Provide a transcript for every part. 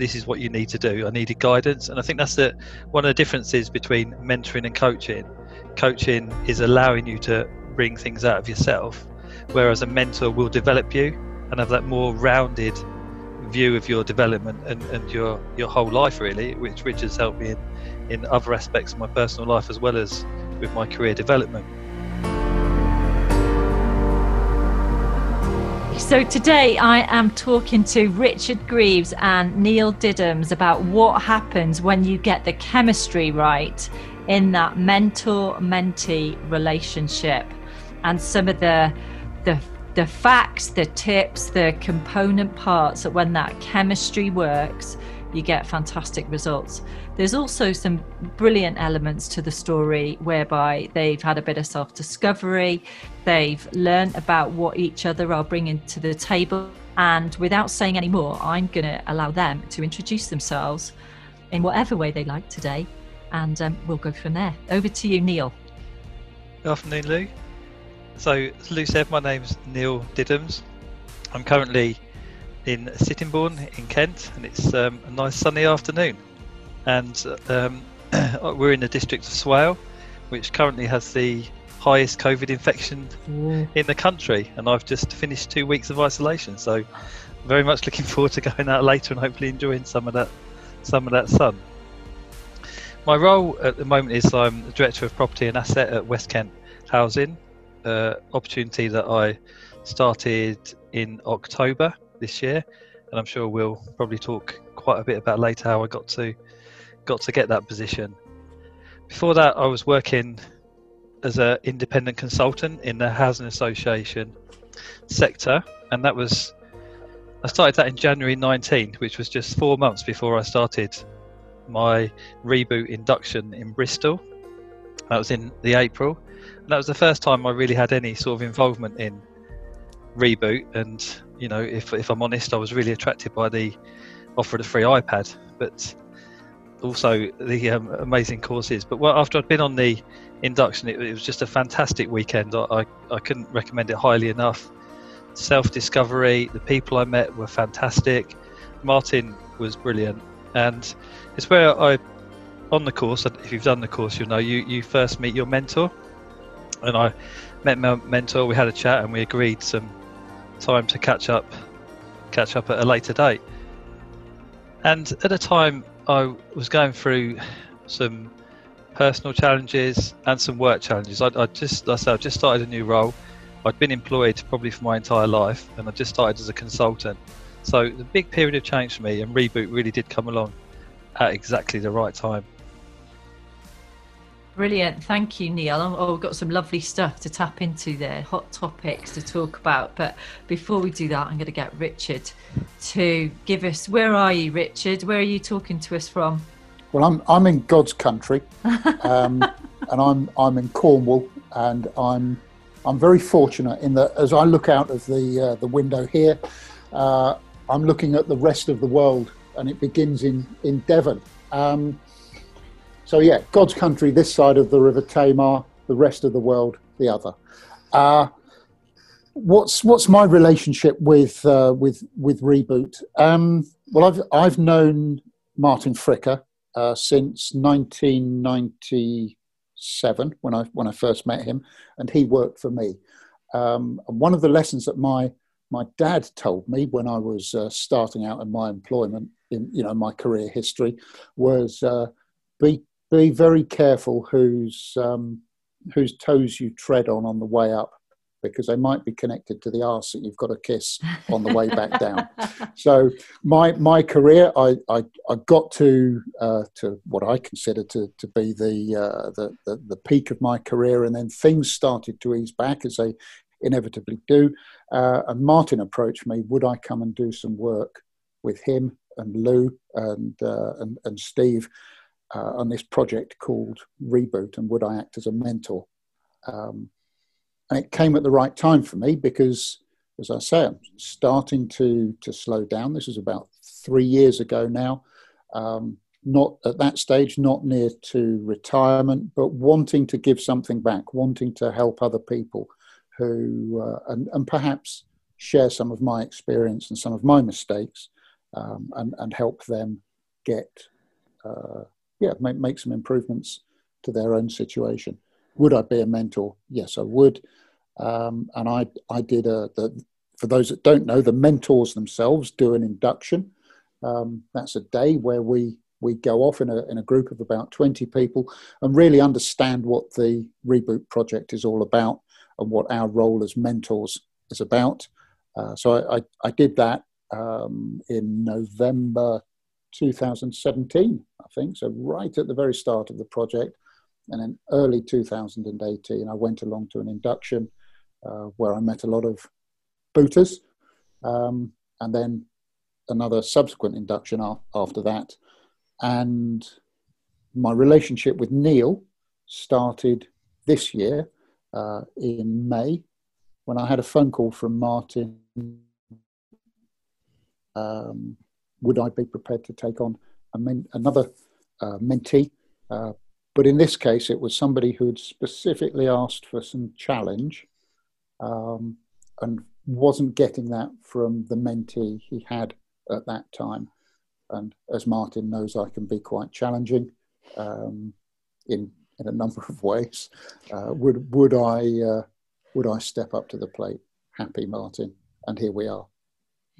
this is what you need to do. I needed guidance, and I think that's the one of the differences between mentoring and coaching. Coaching is allowing you to bring things out of yourself, whereas a mentor will develop you and have that more rounded view of your development and, and your your whole life really, which which has helped me in, in other aspects of my personal life as well as with my career development. So today I am talking to Richard Greaves and Neil Diddams about what happens when you get the chemistry right in that mentor-mentee relationship. And some of the the the facts, the tips, the component parts that when that chemistry works, you get fantastic results. There's also some brilliant elements to the story whereby they've had a bit of self discovery, they've learned about what each other are bringing to the table. And without saying any more, I'm going to allow them to introduce themselves in whatever way they like today. And um, we'll go from there. Over to you, Neil. Good afternoon, Lou. So, as Lou said, my name's Neil Diddams. I'm currently in Sittingbourne in Kent, and it's um, a nice sunny afternoon. And um, we're in the district of Swale, which currently has the highest COVID infection yeah. in the country. And I've just finished two weeks of isolation, so very much looking forward to going out later and hopefully enjoying some of that some of that sun. My role at the moment is I'm the director of property and asset at West Kent Housing, uh, opportunity that I started in October this year, and I'm sure we'll probably talk quite a bit about later how I got to got to get that position. Before that, I was working as an independent consultant in the housing association sector, and that was I started that in January 19, which was just four months before I started my reboot induction in Bristol. That was in the April, and that was the first time I really had any sort of involvement in reboot. And you know, if if I'm honest, I was really attracted by the offer of the free iPad, but also the um, amazing courses. But well, after I'd been on the induction, it, it was just a fantastic weekend. I, I, I couldn't recommend it highly enough. Self discovery, the people I met were fantastic. Martin was brilliant, and it's where I, on the course. If you've done the course, you'll know you you first meet your mentor, and I met my mentor. We had a chat, and we agreed some time to catch up, catch up at a later date. And at a time, I was going through some personal challenges and some work challenges. I, I just, like I said, I just started a new role. I'd been employed probably for my entire life, and I just started as a consultant. So the big period of change for me, and reboot really did come along at exactly the right time. Brilliant. Thank you, Neil. Oh, we've got some lovely stuff to tap into there, hot topics to talk about. But before we do that, I'm going to get Richard to give us where are you, Richard? Where are you talking to us from? Well, I'm, I'm in God's country, um, and I'm, I'm in Cornwall, and I'm, I'm very fortunate in that as I look out of the, uh, the window here, uh, I'm looking at the rest of the world, and it begins in, in Devon. Um, so yeah, God's country this side of the River Tamar, the rest of the world the other. Uh, what's what's my relationship with uh, with with reboot? Um, well, I've I've known Martin Fricker uh, since 1997 when I when I first met him, and he worked for me. Um, and one of the lessons that my my dad told me when I was uh, starting out in my employment, in you know my career history, was uh, be be very careful whose um, whose toes you tread on on the way up because they might be connected to the arse that you've got to kiss on the way back down. So my my career, I I, I got to uh, to what I consider to to be the, uh, the, the the peak of my career, and then things started to ease back as they inevitably do. Uh, and Martin approached me, would I come and do some work with him and Lou and uh, and, and Steve uh, on this project called Reboot and would I act as a mentor? Um, and it came at the right time for me because, as I say, I'm starting to, to slow down. This is about three years ago now. Um, not at that stage, not near to retirement, but wanting to give something back, wanting to help other people who, uh, and, and perhaps share some of my experience and some of my mistakes um, and, and help them get, uh, yeah, make, make some improvements to their own situation. Would I be a mentor? Yes, I would. Um, and I, I did a, the, for those that don't know, the mentors themselves do an induction. Um, that's a day where we we go off in a, in a group of about 20 people and really understand what the reboot project is all about and what our role as mentors is about. Uh, so I, I, I, did that um, in November 2017, I think, so right at the very start of the project. And in early 2018, I went along to an induction uh, where I met a lot of booters, um, and then another subsequent induction after that. And my relationship with Neil started this year uh, in May when I had a phone call from Martin. Um, would I be prepared to take on men- another uh, mentee? Uh, but in this case, it was somebody who had specifically asked for some challenge um, and wasn't getting that from the mentee he had at that time. And as Martin knows, I can be quite challenging um, in in a number of ways. Uh, would would I uh, would I step up to the plate? Happy, Martin, and here we are.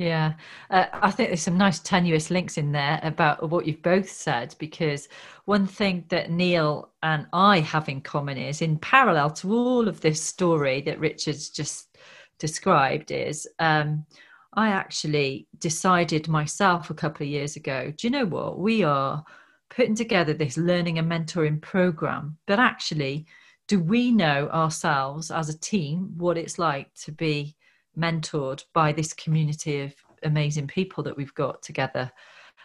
Yeah, uh, I think there's some nice tenuous links in there about what you've both said because one thing that Neil and I have in common is, in parallel to all of this story that Richard's just described, is um, I actually decided myself a couple of years ago do you know what? We are putting together this learning and mentoring program, but actually, do we know ourselves as a team what it's like to be mentored by this community of amazing people that we've got together?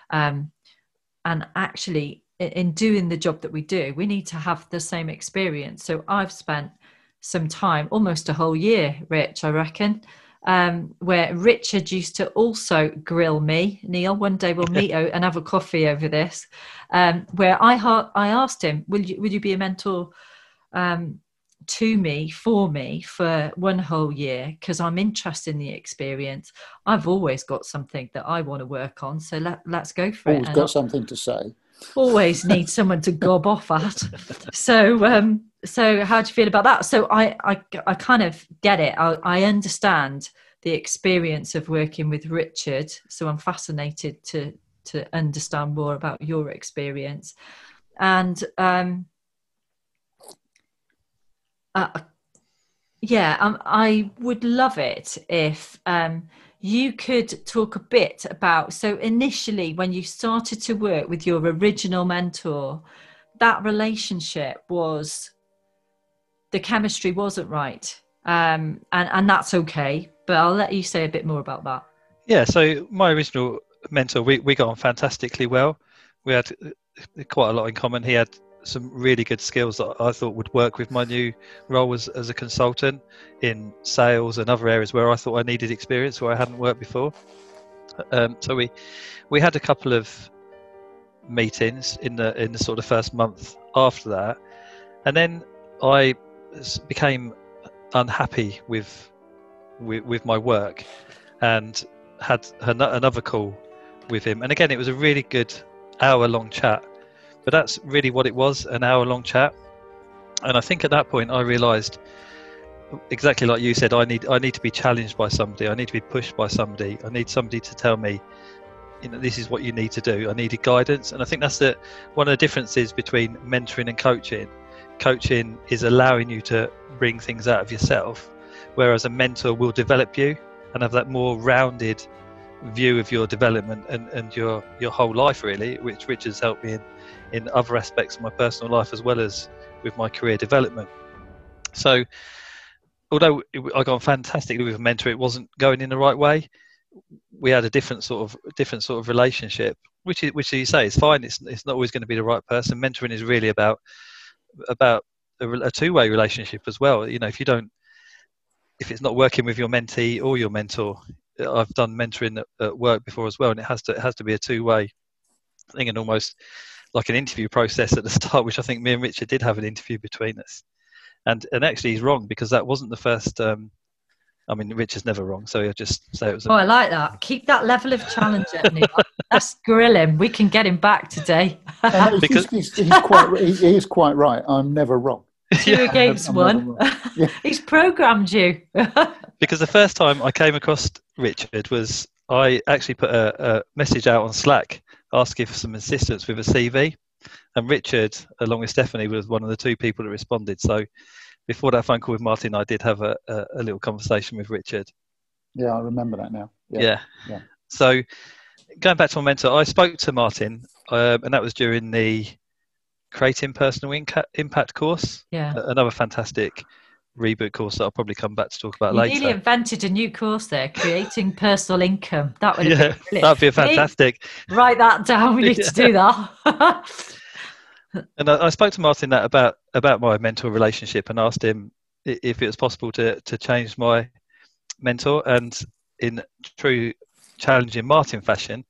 Um, and actually, in doing the job that we do, we need to have the same experience. So I've spent some time, almost a whole year, Rich, I reckon, um, where Richard used to also grill me. Neil, one day we'll meet and have a coffee over this. Um, where I ha- I asked him, "Will you will you be a mentor um, to me for me for one whole year? Because I'm interested in the experience. I've always got something that I want to work on, so let let's go for always it." Always got something to say. Always need someone to gob off at. So um, so how do you feel about that so i i, I kind of get it I, I understand the experience of working with richard so i'm fascinated to to understand more about your experience and um uh, yeah um, i would love it if um you could talk a bit about so initially when you started to work with your original mentor that relationship was the chemistry wasn't right, um, and and that's okay. But I'll let you say a bit more about that. Yeah. So my original mentor, we we got on fantastically well. We had uh, quite a lot in common. He had some really good skills that I thought would work with my new role as, as a consultant in sales and other areas where I thought I needed experience where I hadn't worked before. Um, so we we had a couple of meetings in the in the sort of first month after that, and then I became unhappy with, with with, my work and had another call with him and again it was a really good hour long chat but that's really what it was an hour long chat. And i think at that point i realized exactly like you said i need i need to be challenged by somebody. I need to be pushed by somebody. I need somebody to tell me you know this is what you need to do. I needed guidance. And i think that's the one of the differences between mentoring and coaching. Coaching is allowing you to bring things out of yourself, whereas a mentor will develop you and have that more rounded view of your development and, and your your whole life really, which which has helped me in, in other aspects of my personal life as well as with my career development. So although I got fantastically with a mentor, it wasn't going in the right way. We had a different sort of different sort of relationship, which is, which you say is fine. It's it's not always going to be the right person. Mentoring is really about about a, a two-way relationship as well. You know, if you don't, if it's not working with your mentee or your mentor, I've done mentoring at, work before as well, and it has to it has to be a two-way thing, and almost like an interview process at the start, which I think me and Richard did have an interview between us. And and actually, he's wrong because that wasn't the first um, I mean, Rich is never wrong, so he'll just say it was. A- oh, I like that. Keep that level of challenge at Neil. That's grilling. We can get him back today. because he's, he's, quite, he, he is quite right. I'm never wrong. Two yeah, against I'm, I'm one. Yeah. he's programmed you. because the first time I came across Richard was I actually put a, a message out on Slack asking for some assistance with a CV, and Richard, along with Stephanie, was one of the two people that responded. So before that phone call with Martin, I did have a, a, a little conversation with Richard. Yeah, I remember that now. Yeah. yeah. yeah. So going back to my mentor, I spoke to Martin, um, and that was during the Creating Personal Inca- Impact course. Yeah. Another fantastic reboot course that I'll probably come back to talk about you later. Nearly invented a new course there, creating personal income. That would yeah, that'd be fantastic. Write that down. We need yeah. to do that. and I, I, spoke to Martin that about about my mentor relationship and asked him if it was possible to to change my mentor. And in true challenging Martin fashion,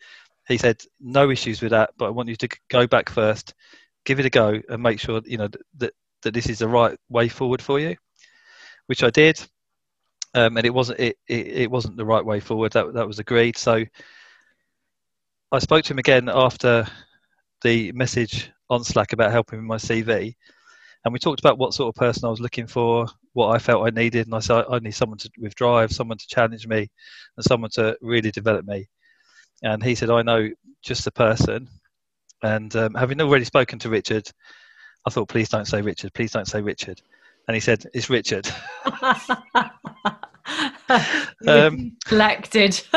he said no issues with that, but I want you to go back first, give it a go, and make sure you know that that this is the right way forward for you, which I did. Um, and it wasn't it, it, it wasn't the right way forward. That that was agreed. So I spoke to him again after the message on Slack about helping with my CV, and we talked about what sort of person I was looking for, what I felt I needed, and I said I need someone to, with drive, someone to challenge me, and someone to really develop me. And he said, I know just the person. And um, having already spoken to Richard, I thought, please don't say Richard, please don't say Richard. And he said, it's Richard. um, Collected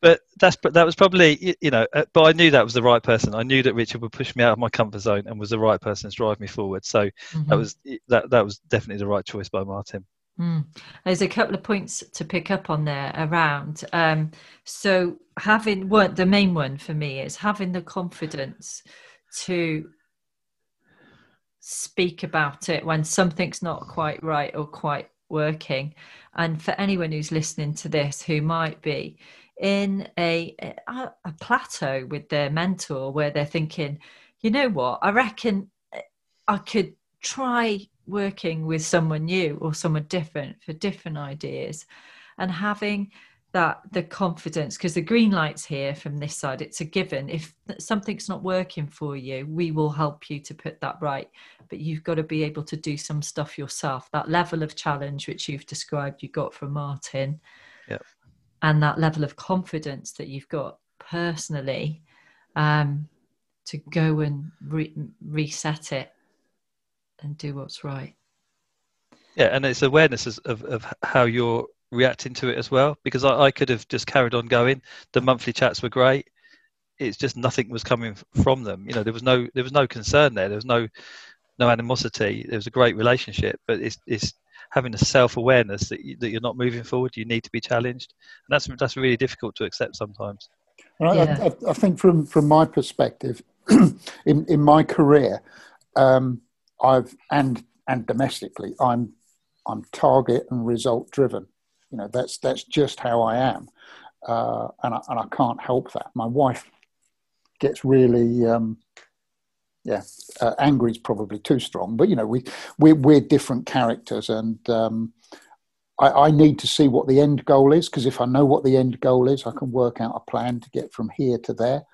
but that's that was probably you know uh, but i knew that was the right person i knew that richard would push me out of my comfort zone and was the right person to drive me forward so mm-hmm. that was that that was definitely the right choice by martin mm. there's a couple of points to pick up on there around um, so having what the main one for me is having the confidence to speak about it when something's not quite right or quite working. And for anyone who's listening to this who might be in a, a, a plateau with their mentor where they're thinking, you know what, I reckon I could try working with someone new or someone different for different ideas. And having that the confidence because the green lights here from this side it's a given. If something's not working for you we will help you to put that right. But you've got to be able to do some stuff yourself. That level of challenge which you've described you got from martin. And that level of confidence that you've got personally um, to go and re- reset it and do what's right. Yeah, and it's awareness of, of how you're reacting to it as well. Because I, I could have just carried on going. The monthly chats were great. It's just nothing was coming from them. You know, there was no there was no concern there. There was no no animosity. There was a great relationship, but it's it's having a self awareness that you, that you're not moving forward. You need to be challenged, and that's that's really difficult to accept sometimes. Yeah. I, I, think from from my perspective, in in my career, um, I've and and domestically, I'm I'm target and result driven. You know, that's that's just how I am, uh, and I, and I can't help that. My wife gets really um, yeah, uh, angry is probably too strong, but you know, we we're, we're different characters, and um, I, I, need to see what the end goal is because if I know what the end goal is, I can work out a plan to get from here to there,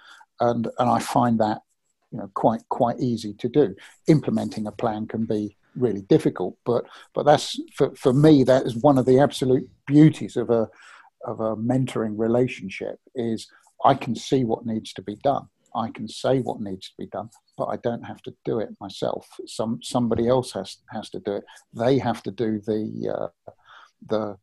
and and I find that you know quite quite easy to do. Implementing a plan can be really difficult, but but that's for for me that is one of the absolute beauties of a of a mentoring relationship is I can see what needs to be done I can say what needs to be done, but I don't have to do it myself. Some somebody else has has to do it. They have to do the uh, the,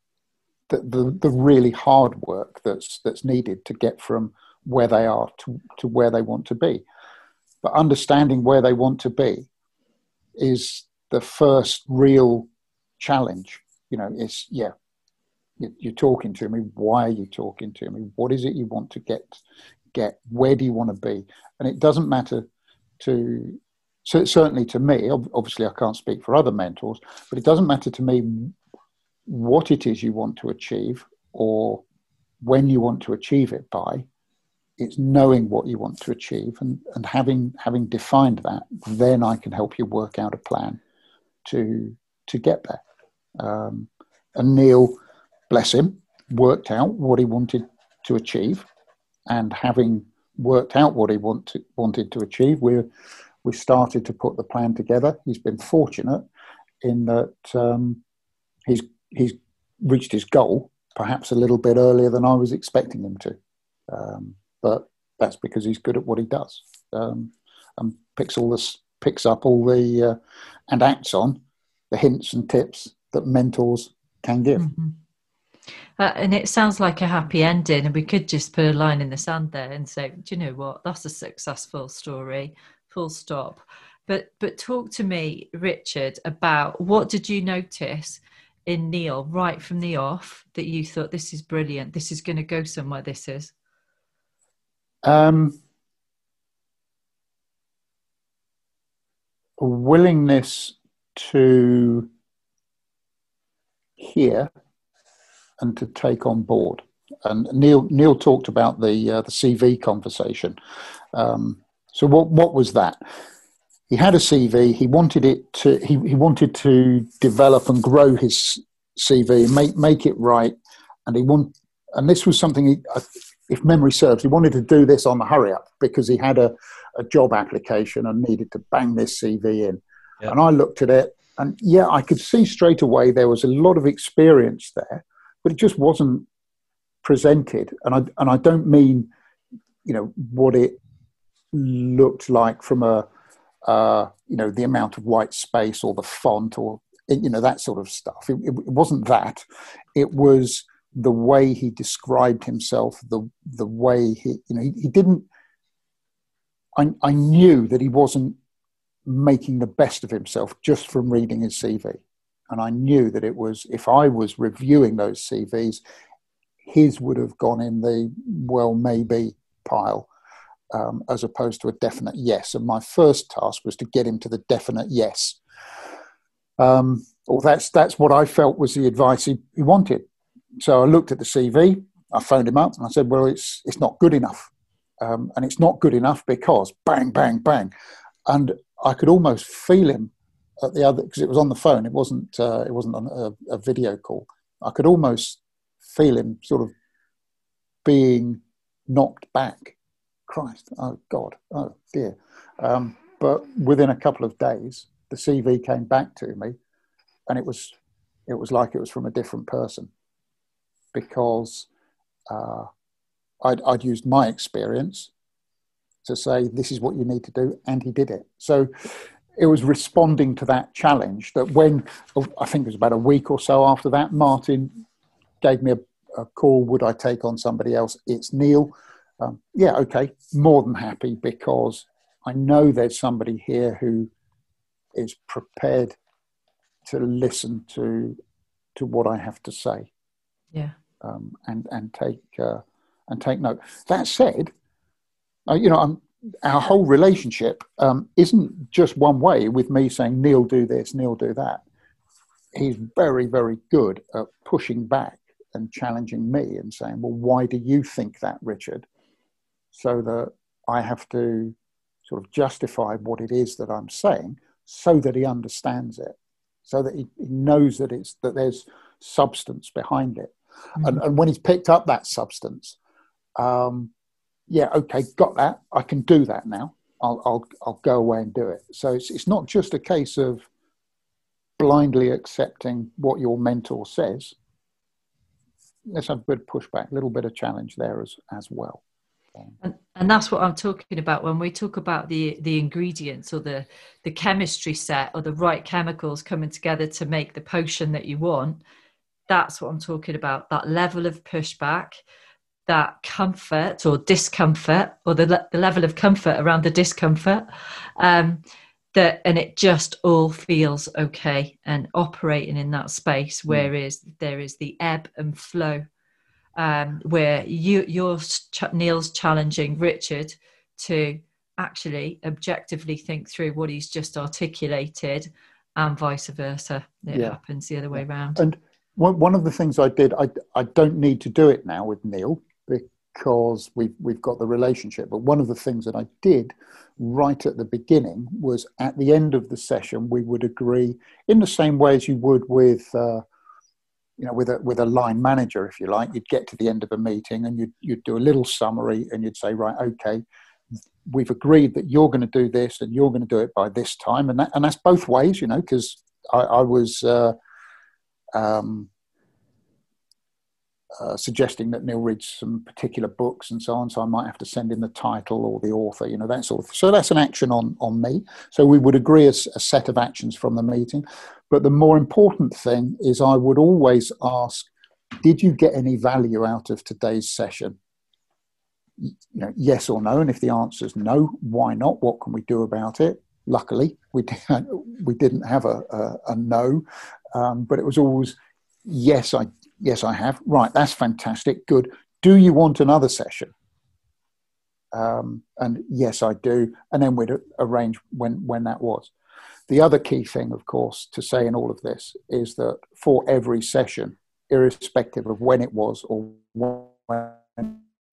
the the the really hard work that's that's needed to get from where they are to, to where they want to be. But understanding where they want to be is the first real challenge. You know, it's yeah, you're talking to me. Why are you talking to me? What is it you want to get get? Where do you want to be? And it doesn't matter to, so certainly to me, obviously I can't speak for other mentors, but it doesn't matter to me what it is you want to achieve or when you want to achieve it by. It's knowing what you want to achieve and, and having having defined that, then I can help you work out a plan to to get there. Um, and Neil, bless him, worked out what he wanted to achieve, and having worked out what he want to, wanted to achieve, we we started to put the plan together. He's been fortunate in that um, he's he's reached his goal perhaps a little bit earlier than I was expecting him to, um, but that's because he's good at what he does um, and picks all this picks up all the uh, and acts on the hints and tips that mentors can give. Mm-hmm. Uh, and it sounds like a happy ending, and we could just put a line in the sand there and say, "Do you know what? That's a successful story." Full stop. But but talk to me, Richard, about what did you notice in Neil right from the off that you thought this is brilliant, this is going to go somewhere. This is. Um, a willingness to hear and to take on board. And Neil Neil talked about the uh, the CV conversation. Um, so what what was that? He had a CV. He wanted it to he, he wanted to develop and grow his CV, make make it right, and he want and this was something he, if memory serves, he wanted to do this on the hurry up because he had a, a job application and needed to bang this CV in. And I looked at it, and yeah, I could see straight away there was a lot of experience there, but it just wasn't presented. And I and I don't mean, you know, what it looked like from a, uh, you know, the amount of white space or the font or you know that sort of stuff. It, it wasn't that. It was the way he described himself, the the way he, you know, he, he didn't. I, I knew that he wasn't making the best of himself just from reading his CV. And I knew that it was, if I was reviewing those CVs, his would have gone in the well, maybe pile um, as opposed to a definite yes. And my first task was to get him to the definite yes. Um, well, that's, that's what I felt was the advice he, he wanted. So I looked at the CV, I phoned him up, and I said, Well, it's, it's not good enough. Um, and it's not good enough because bang, bang, bang. And I could almost feel him at the other because it was on the phone. It wasn't. Uh, it wasn't on a, a, video call. I could almost feel him sort of being knocked back. Christ! Oh God! Oh dear! Um, but within a couple of days, the CV came back to me, and it was it was like it was from a different person because uh, I'd, I'd used my experience to say this is what you need to do and he did it. So it was responding to that challenge that when i think it was about a week or so after that martin gave me a, a call would i take on somebody else? It's neil. Um, yeah okay more than happy because i know there's somebody here who is prepared to listen to to what i have to say. Yeah um, and and take uh, and take note that said uh, you know, I'm, our whole relationship um, isn't just one way with me saying, Neil, do this, Neil, do that. He's very, very good at pushing back and challenging me and saying, well, why do you think that, Richard? So that I have to sort of justify what it is that I'm saying so that he understands it, so that he, he knows that, it's, that there's substance behind it. Mm-hmm. And, and when he's picked up that substance, um, yeah, okay, got that. I can do that now. I'll, I'll, I'll go away and do it. So it's, it's not just a case of blindly accepting what your mentor says. Let's have a bit of pushback, a little bit of challenge there as, as well. And, and that's what I'm talking about when we talk about the the ingredients or the the chemistry set or the right chemicals coming together to make the potion that you want. That's what I'm talking about. That level of pushback, that comfort or discomfort or the, the level of comfort around the discomfort um, that and it just all feels okay and operating in that space hmm. whereas there is the ebb and flow um, where you you're neil's challenging richard to actually objectively think through what he's just articulated and vice versa it yeah. happens the other way around and one of the things i did I, I don't need to do it now with neil because we've, we've got the relationship. But one of the things that I did right at the beginning was at the end of the session, we would agree in the same way as you would with, uh, you know, with a with a line manager, if you like, you'd get to the end of a meeting and you'd you'd do a little summary and you'd say, right, okay, we've agreed that you're going to do this and you're going to do it by this time, and that and that's both ways, you know, because I, I, was. Uh, um, uh, suggesting that Neil reads some particular books and so on. So I might have to send in the title or the author, you know, that sort of. So that's an action on on me. So we would agree as a set of actions from the meeting. But the more important thing is, I would always ask, did you get any value out of today's session? You know, yes or no. And if the answer is no, why not? What can we do about it? Luckily, we we didn't have a, a, a no, um, but it was always yes. I Yes, I have. Right, that's fantastic. Good. Do you want another session? Um, and yes, I do. And then we'd arrange when when that was. The other key thing, of course, to say in all of this is that for every session, irrespective of when it was or when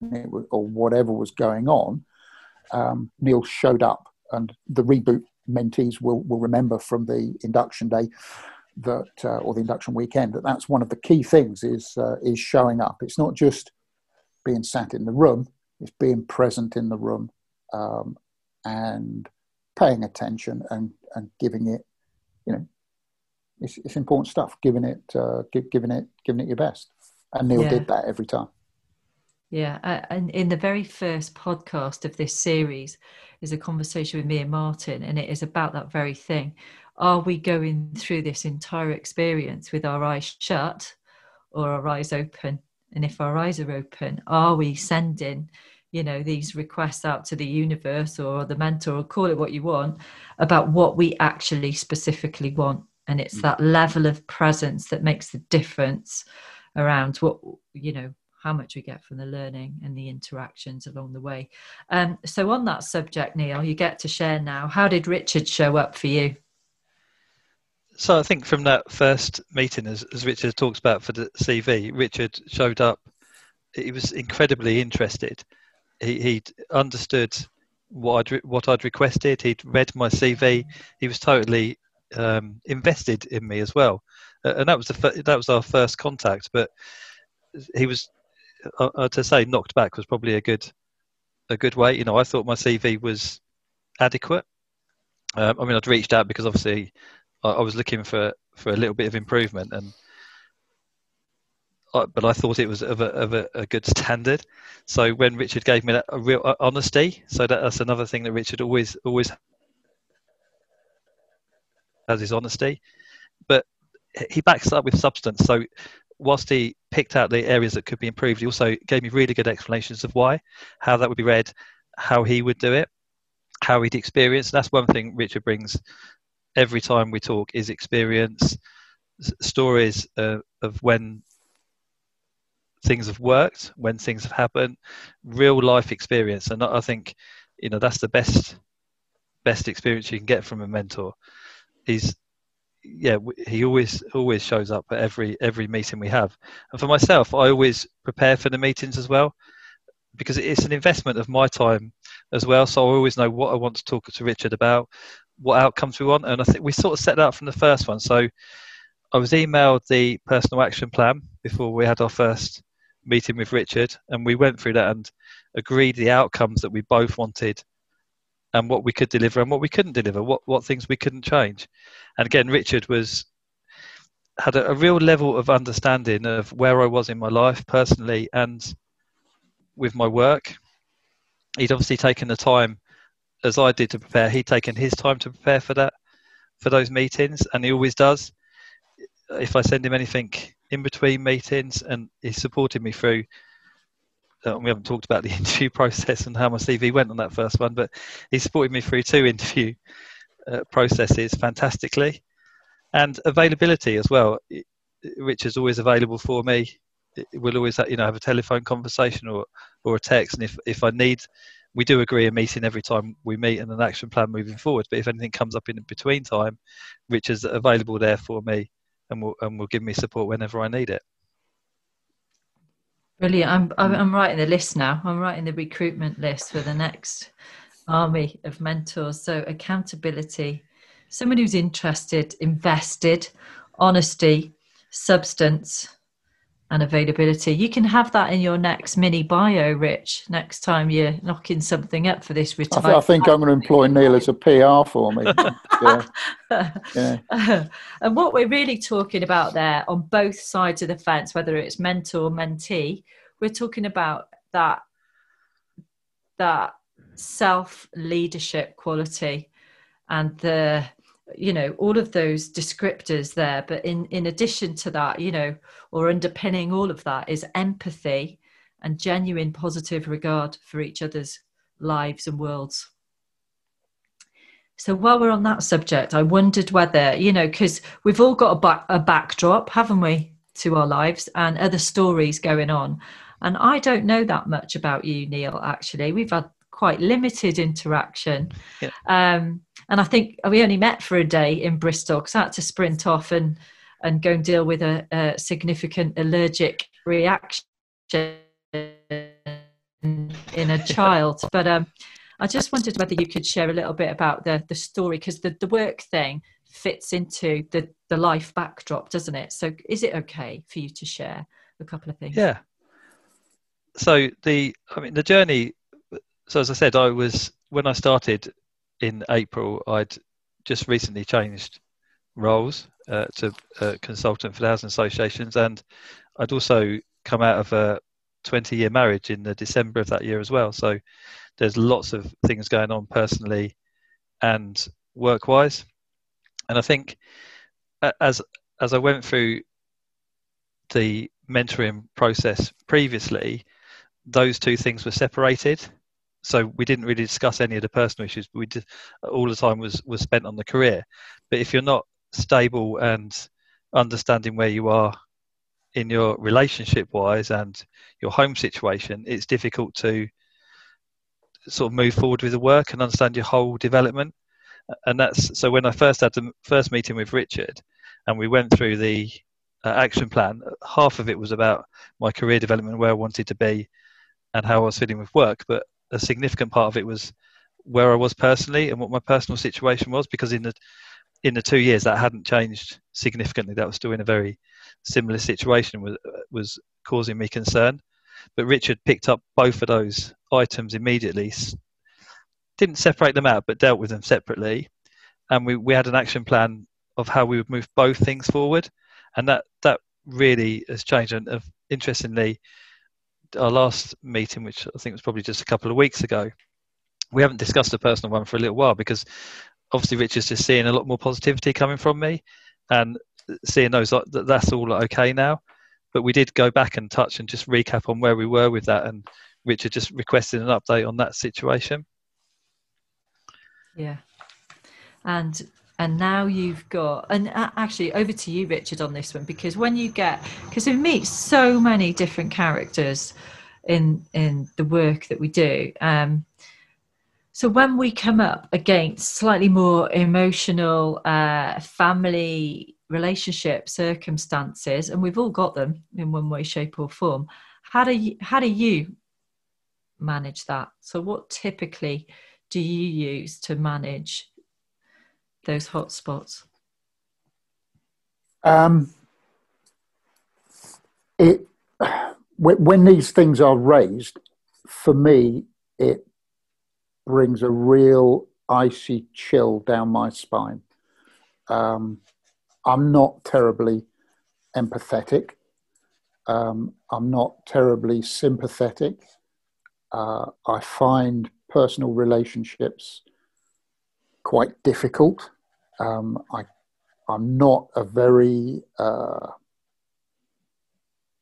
it was, or whatever was going on, um, Neil showed up, and the reboot mentees will will remember from the induction day that uh, or the induction weekend that that's one of the key things is uh, is showing up. It's not just being sat in the room it's being present in the room um, and paying attention and and giving it you know it's, it's important stuff giving it uh, giving it giving it your best. And neil yeah. did that every time. Yeah uh, and in the very first podcast of this series is a conversation with me and martin and it is about that very thing are we going through this entire experience with our eyes shut or our eyes open? And if our eyes are open, are we sending, you know, these requests out to the universe or the mentor, or call it what you want, about what we actually specifically want? And it's mm. that level of presence that makes the difference around what, you know, how much we get from the learning and the interactions along the way. Um, so, on that subject, Neil, you get to share now. How did Richard show up for you? So I think from that first meeting, as, as Richard talks about for the CV, Richard showed up. He was incredibly interested. He he'd understood what I'd what I'd requested. He'd read my CV. He was totally um, invested in me as well, uh, and that was the fir- that was our first contact. But he was uh, to say knocked back was probably a good a good way. You know, I thought my CV was adequate. Um, I mean, I'd reached out because obviously I, I was looking for for a little bit of improvement, and I, but I thought it was of a of a, a, good standard. So when Richard gave me that a real uh, honesty, so that, that's another thing that Richard always always has his honesty, but he backs up with substance. So whilst he picked out the areas that could be improved, he also gave me really good explanations of why, how that would be read, how he would do it, how he'd experience. That's one thing Richard brings every time we talk is experience stories uh, of when things have worked, when things have happened, real life experience, and I think you know that's the best best experience you can get from a mentor. He's yeah, he always always shows up at every every meeting we have, and for myself, I always prepare for the meetings as well because it's an investment of my time as well. So I always know what I want to talk to Richard about, what outcomes we want, and I think we sort of set that up from the first one. So I was emailed the personal action plan before we had our first meeting with Richard, and we went through that and agreed the outcomes that we both wanted and what we could deliver and what we couldn't deliver, what what things we couldn't change. And again, Richard was had a, a real level of understanding of where I was in my life personally and with my work. He'd obviously taken the time as I did to prepare. He'd taken his time to prepare for that, for those meetings, and he always does. If I send him anything in between meetings, and he supported me through. Uh, we haven't talked about the interview process and how my CV went on that first one, but he supported me through two interview uh, processes fantastically, and availability as well. Richard's always available for me. We'll always, you know, have a telephone conversation or or a text, and if if I need we do agree a meeting every time we meet and an action plan moving forward. But if anything comes up in between time, Richard's available there for me and will and will give me support whenever I need it. Brilliant. I'm I'm mm. writing the list now. I'm writing the recruitment list for the next army of mentors. So accountability, someone who's interested, invested, honesty, substance, and availability. You can have that in your next mini bio, Rich, next time you're knocking something up for this retirement. I, th- I think I'm going to employ Neil as a PR for me. yeah. yeah. and what we're really talking about there on both sides of the fence, whether it's mentor, mentee, we're talking about that that self leadership quality and the you know all of those descriptors there but in in addition to that you know or underpinning all of that is empathy and genuine positive regard for each other's lives and worlds. So while we're on that subject i wondered whether you know because we've all got a, a backdrop haven't we to our lives and other stories going on. And i don't know that much about you neil actually. We've had quite limited interaction yeah. um, and I think we only met for a day in Bristol because I had to sprint off and and go and deal with a, a significant allergic reaction in a child. But um, I just wondered whether you could share a little bit about the the story because the the work thing fits into the the life backdrop, doesn't it? So is it okay for you to share a couple of things? Yeah. So the I mean the journey. So as I said, I was when I started in April, I'd just recently changed roles uh, to a consultant for the housing associations, and I'd also come out of a 20 year marriage in the December of that year as well. So there's lots of things going on personally and work wise. And I think as as I went through the mentoring process previously, those two things were separated so we didn't really discuss any of the personal issues but we did all the time was was spent on the career. But if you're not stable and understanding where you are in your relationship wise and your home situation it's difficult to sort of move forward with the work and understand your whole development. And that's so when i first had the first meeting with richard and we went through the uh, action plan half of it was about my career development where i wanted to be and how i was feeling with work. But a significant part of it was where I was personally and what my personal situation was because in the in the two years that hadn't changed significantly. That was still in a very similar situation was was causing me concern. But Richard picked up both of those items immediately, didn't separate them out, but dealt with them separately, and we we had an action plan of how we would move both things forward, and that that really has changed. And interestingly, our last meeting, which I think was probably just a couple of weeks ago, we haven't discussed the personal one for a little while because obviously Richard's just seeing a lot more positivity coming from me and seeing those that that's all okay now. But we did go back and touch and just recap on where we were with that, and Richard just requested an update on that situation. Yeah, and and now you've got and actually over to you richard on this one because when you get because we meet so many different characters in in the work that we do um, so when we come up against slightly more emotional uh, family relationship circumstances and we've all got them in one way shape or form how do you how do you manage that? So what typically do you use to manage those hot spots? Um, it when these things are raised, for me, it brings a real icy chill down my spine. Um, I'm not terribly empathetic. Um, I'm not terribly sympathetic. Uh, I find personal relationships quite difficult. Um, I, I'm not a very. Uh,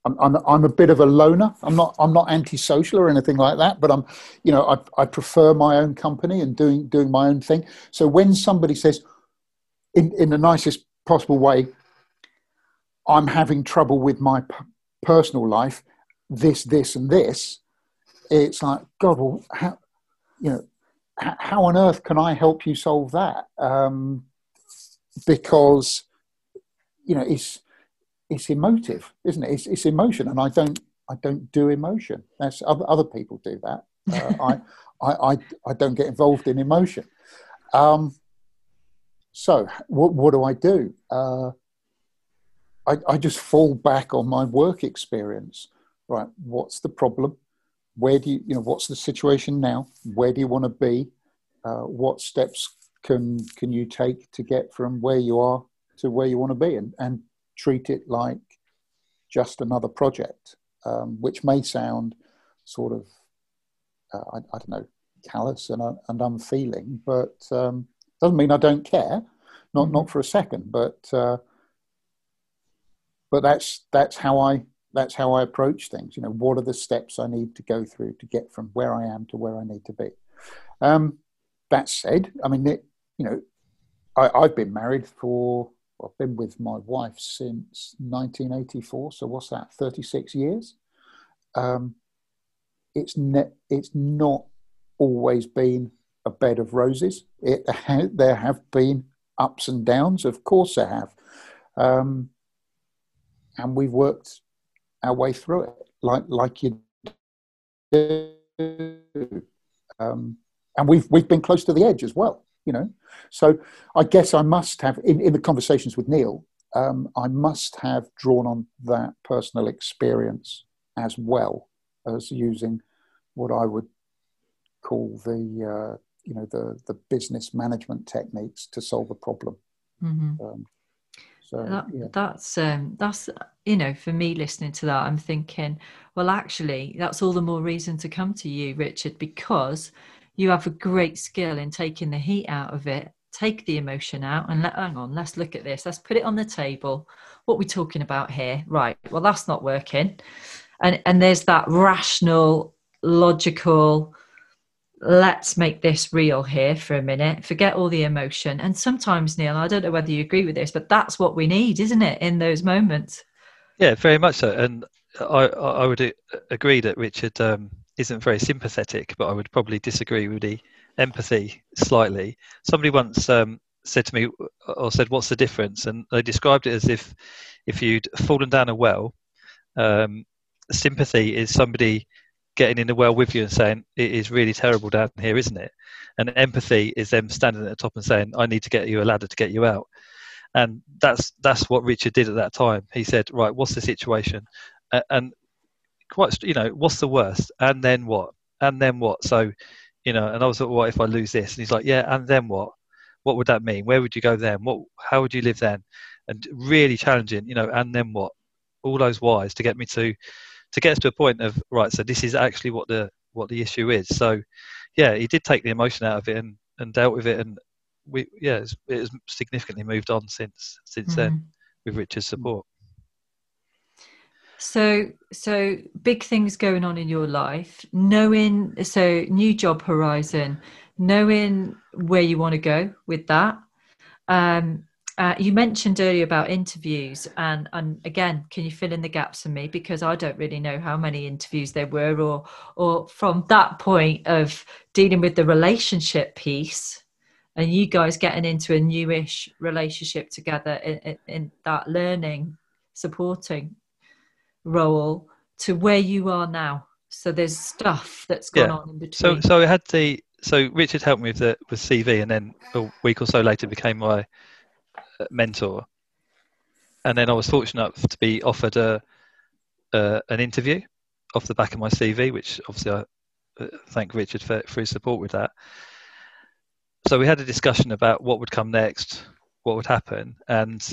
I'm, I'm, I'm a bit of a loner. I'm not I'm not antisocial or anything like that. But I'm, you know, I, I prefer my own company and doing doing my own thing. So when somebody says, in in the nicest possible way, I'm having trouble with my p- personal life, this this and this, it's like God. Well, how, you know, how on earth can I help you solve that? Um, because you know it's it's emotive, isn't it? It's, it's, emotion, and I don't I don't do emotion. That's other other people do that. Uh, I, I, I I don't get involved in emotion. Um, so what what do I do? Uh, I, I just fall back on my work experience. Right, what's the problem? Where do you, you know, what's the situation now? Where do you want to be? Uh, what steps can can you take to get from where you are to where you want to be, and, and treat it like just another project, um, which may sound sort of, uh, I, I, don't know, callous and, uh, and unfeeling, but um, doesn't mean I don't care, not not for a second, but uh, but that's that's how I that's how I approach things. You know, what are the steps I need to go through to get from where I am to where I need to be. Um, that said, I mean, it, you know, I, have been married for. I've been with my wife since 1984. So what's that? 36 years. Um, it's ne- it's not always been a bed of roses. It there have been ups and downs, of course there have. Um, and we've worked our way through it like like you do. Um, and we've we've been close to the edge as well, you know. So I guess I must have in, in the conversations with Neil, um, I must have drawn on that personal experience as well as using what I would call the uh, you know the the business management techniques to solve a problem. Mm-hmm. Um, so that, yeah. that's um, that's you know for me listening to that, I'm thinking, well, actually, that's all the more reason to come to you, Richard, because you have a great skill in taking the heat out of it. Take the emotion out and let hang on let's look at this. Let's put it on the table. What we're talking about here? Right well that's not working. And and there's that rational logical let's make this real here for a minute. Forget all the emotion. And sometimes neil i don't know whether you agree with this but that's what we need isn't it in those moments? Yeah very much so. And i i would agree that richard um, isn't very sympathetic but i would probably disagree with the empathy slightly. Somebody once um, said to me or said what's the difference? And they described it as if if you'd fallen down a well um, sympathy is somebody getting in the well with you and saying it is really terrible down here, isn't it? And empathy is them standing at the top and saying, "I need to get you a ladder to get you out." And that's that's what Richard did at that time. He said, "Right, what's the situation?" and quite, you know, what's the worst? And then what? And then what? So, you know, and I was like, "What if I lose this?" And he's like, "Yeah, and then what? What would that mean? Where would you go then? What? How would you live then?" And really challenging, you know, and then what? All those whys to get me to to get us to a point of right. So this is actually what the what the issue is. So yeah, he did take the emotion out of it and, and dealt with it, and we yeah, it's, it has significantly moved on since since mm-hmm. then with Richard's support. So, so big things going on in your life. Knowing, so new job horizon, knowing where you want to go with that. Um, uh, you mentioned earlier about interviews, and and again, can you fill in the gaps for me because I don't really know how many interviews there were, or or from that point of dealing with the relationship piece, and you guys getting into a newish relationship together in, in, in that learning, supporting role to where you are now. So there's stuff that's gone yeah. on in between. So so I had the so Richard helped me with the with CV, and then a week or so later became my mentor, and then I was fortunate enough to be offered a, an interview off the back of my CV, which obviously I uh, thank Richard for, for his support with that. So we had a discussion about what would come next, what would happen, and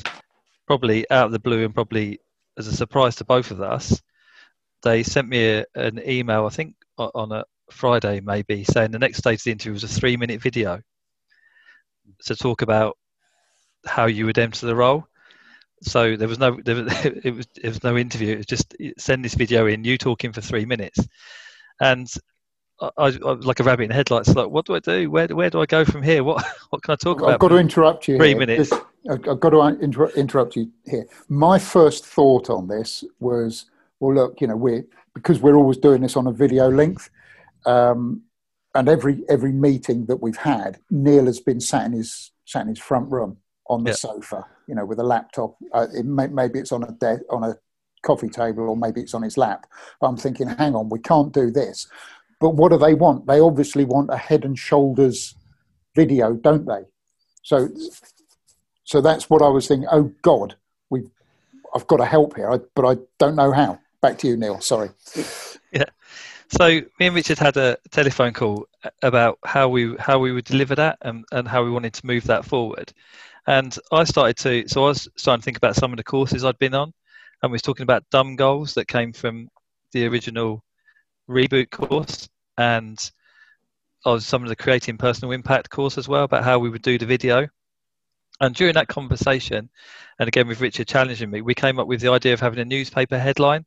probably out of the blue and probably as a surprise to both of us, they sent me a, an email, I think on a Friday maybe, saying the next stage of the interview was a three minute video to talk about how you would enter the role. So there was no there was, it was it was no interview. It was just send this video in, you talking for three minutes, and I, I, like a rabbit in headlights. Like, what do I do? Where where do I go from here? What what can I talk I've about? I've got to interrupt you. Three here. minutes. I've got to inter- interrupt you here. My first thought on this was, well, look, you know, we're because we're always doing this on a video length. Um, and every every meeting that we've had, Neil has been sat in his sat in his front room, on the yeah. sofa, you know, with a laptop. Uh, it may, maybe it's on a de- on a coffee table, or maybe it's on his lap. But I'm thinking, hang on, we can't do this. But what do they want? They obviously want a head and shoulders video, don't they? So, so that's what I was thinking. Oh God, we, I've got to help here, I, but I don't know how. Back to you, Neil. Sorry. Yeah. So me and Richard had a telephone call about how we how we would deliver that and, and how we wanted to move that forward. And I started to so I was starting to think about some of the courses I'd been on, and we was talking about dumb goals that came from the original reboot course and of some of the creating personal impact course as well about how we would do the video. And during that conversation, and again with Richard challenging me, we came up with the idea of having a newspaper headline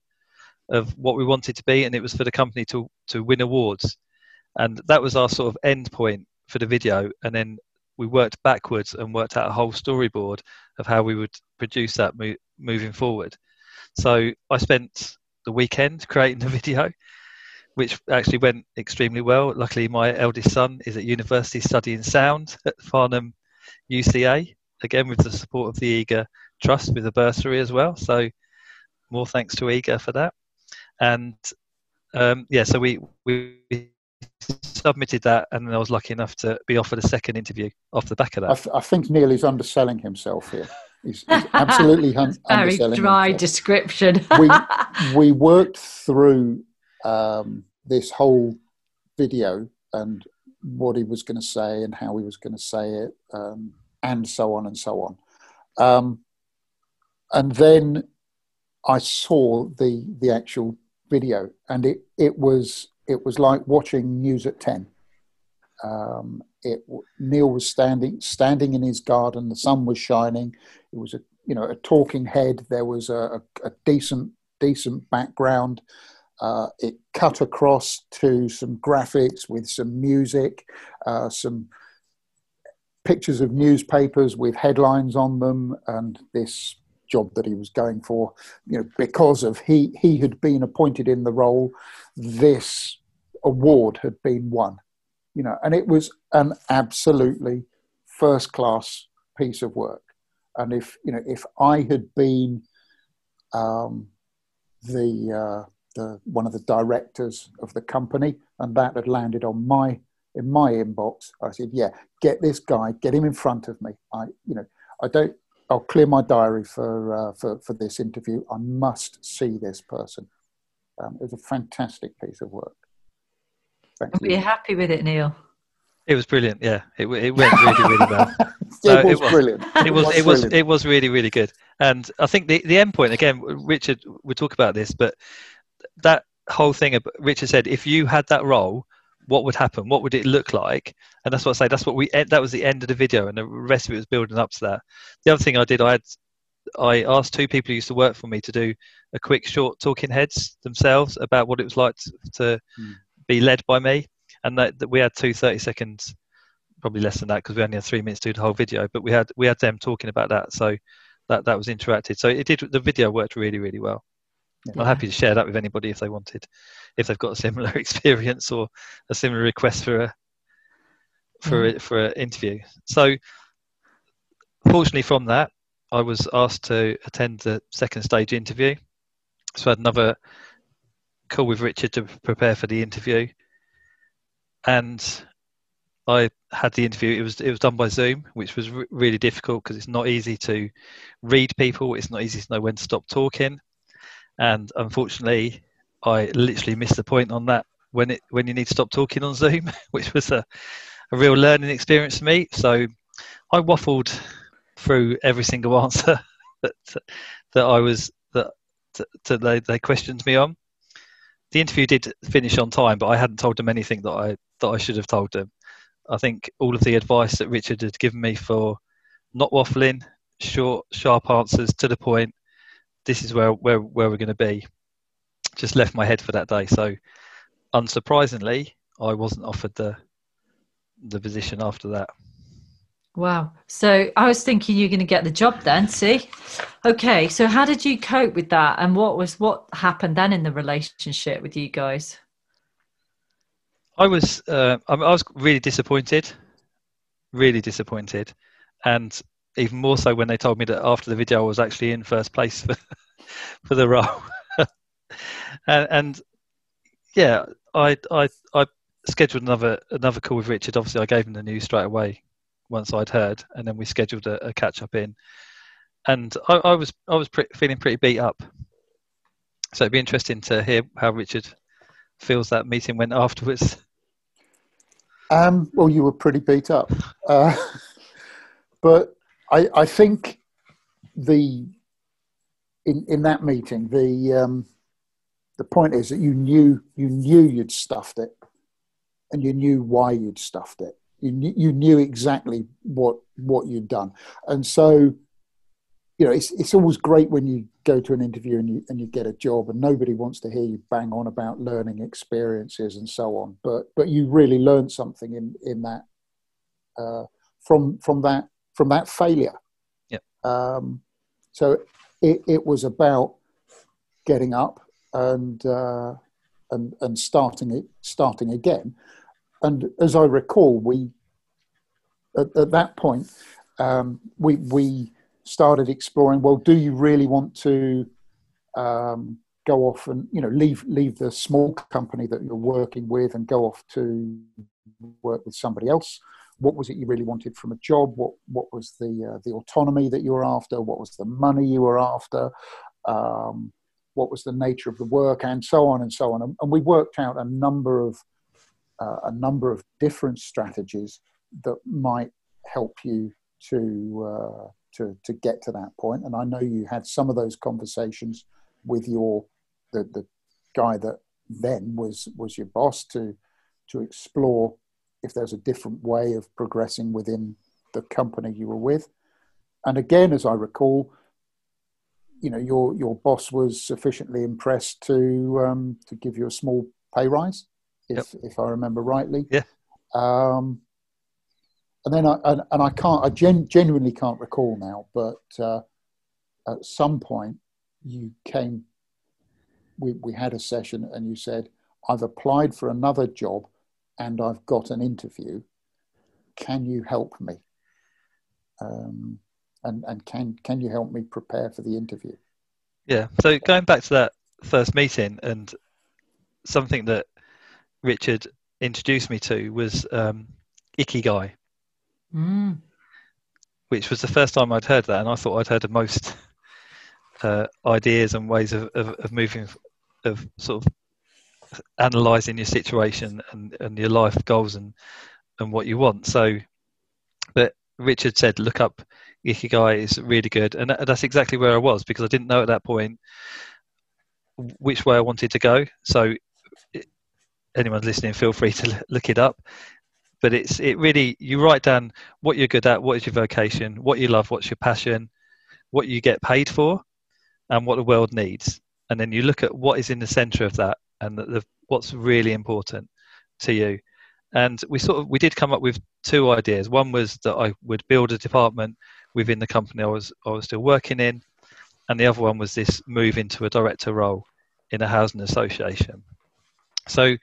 of what we wanted to be, and it was for the company to to win awards, and that was our sort of end point for the video. And then we worked backwards and worked out a whole storyboard of how we would produce that mo- moving forward. So I spent the weekend creating the video, which actually went extremely well. Luckily, my eldest son is at university studying sound at Farnham UCA, again with the support of the Eager Trust with a bursary as well. So more thanks to Eager for that and um, yeah, so we we submitted that, and then I was lucky enough to be offered a second interview off the back of that. I, th- I think Neil is underselling himself here. He's, he's absolutely un- very dry himself. description. we we worked through um, this whole video and what he was going to say and how he was going to say it, um, and so on and so on. Um, and then I saw the the actual video, and it it was it was like watching News at Ten. Um, it Neil was standing standing in his garden. The sun was shining. It was a you know a talking head. There was a, a, a decent decent background. Uh, it cut across to some graphics with some music, uh, some pictures of newspapers with headlines on them, and this job that he was going for, you know, because of he he had been appointed in the role, this award had been won, you know, and it was an absolutely first class piece of work. And if you know, if I had been um, the uh, the one of the directors of the company, and that had landed on my in my inbox, I said, "Yeah, get this guy, get him in front of me." I, you know, I don't I'll clear my diary for, uh, for, for this interview. I must see this person. Um, it was a fantastic piece of work. Thank Were you happy with it, Neil? It was brilliant. Yeah, it, it went really, really well. So it, was it, was brilliant. It was, it was, it was really, really good. And I think the, the end point again, Richard, we'll talk about this, but that whole thing, Richard said, if you had that role, what would happen? What would it look like? And that's what I say. That's what we. That was the end of the video, and the rest of it was building up to that. The other thing I did, I had, I asked two people who used to work for me to do a quick, short talking heads themselves about what it was like to, to mm. be led by me, and that, that we had two 30 seconds, probably less than that because we only had three minutes to do the whole video. But we had we had them talking about that, so that that was interacted. So it did. The video worked really, really well. I'm happy to share that with anybody if they wanted, if they've got a similar experience or a similar request for a for mm. a, for an interview. So, fortunately, from that, I was asked to attend the second stage interview. So I had another call with Richard to prepare for the interview, and I had the interview. It was it was done by Zoom, which was re- really difficult because it's not easy to read people. It's not easy to know when to stop talking and unfortunately, I literally missed the point on that when it when you need to stop talking on Zoom, which was a, a real learning experience for me. So I waffled through every single answer that that I was that, that they they questioned me on. The interview did finish on time, but I hadn't told them anything that I that I should have told them. I think all of the advice that Richard had given me for not waffling, short, sharp answers to the point, this is where where where we're going to be. Just left my head for that day. So, unsurprisingly, I wasn't offered the the position after that. Wow. So I was thinking you're going to get the job then. See, okay. So how did you cope with that, and what was what happened then in the relationship with you guys? I was uh, I was really disappointed, really disappointed, and even more so when they told me that after the video I was actually in first place for, for the role. and, and, yeah, I, I I scheduled another another call with Richard. Obviously, I gave him the news straight away once I'd heard, and then we scheduled a, a catch up in. and I, I was I was pre- feeling pretty beat up. So it'd be interesting to hear how Richard feels that meeting went afterwards. Um, well, you were pretty beat up, uh, but I, I think the in in that meeting the um, the point is that you knew you knew you'd stuffed it, and you knew why you'd stuffed it. You knew, you knew exactly what what you'd done, and so you know it's it's always great when you go to an interview and you and you get a job, and nobody wants to hear you bang on about learning experiences and so on. But but you really learned something in in that uh, from from that from that failure. Yeah. Um, so it, it was about getting up and uh, and and starting it starting again. And as I recall, we at, at that point um, we we started exploring. Well, do you really want to um, go off and you know leave leave the small company that you're working with and go off to work with somebody else? What was it you really wanted from a job? What what was the uh, the autonomy that you were after? What was the money you were after? Um, what was the nature of the work, and so on and so on. And, and we worked out a number of uh, a number of different strategies that might help you to uh, to to get to that point. And I know you had some of those conversations with your the the guy that then was was your boss to to explore if there's a different way of progressing within the company you were with. And again, as I recall, you know your your boss was sufficiently impressed to um, to give you a small pay rise, if yep. if I remember rightly. Yeah. Um, and then I and, and I can't I gen, genuinely can't recall now, but uh, at some point you came. We we had a session, and you said, "I've applied for another job, and I've got an interview. Can you help me?" Um, and, and can can you help me prepare for the interview? Yeah. So going back to that first meeting and something that Richard introduced me to was um, Ikigai, mm. which was the first time I'd heard that, and I thought I'd heard the most uh, ideas and ways of, of, of moving, of sort of analysing your situation and, and your life goals and and what you want. So, but Richard said, look up Ikigai is really good, and that's exactly where I was because I didn't know at that point which way I wanted to go. So, anyone listening, feel free to look it up. But it's it really you write down what you're good at, what is your vocation, what you love, what's your passion, what you get paid for, and what the world needs, and then you look at what is in the centre of that and the, the, what's really important to you. And we sort of we did come up with two ideas. One was that I would build a department within the company I was I was still working in, and the other one was this move into a director role in a housing association. So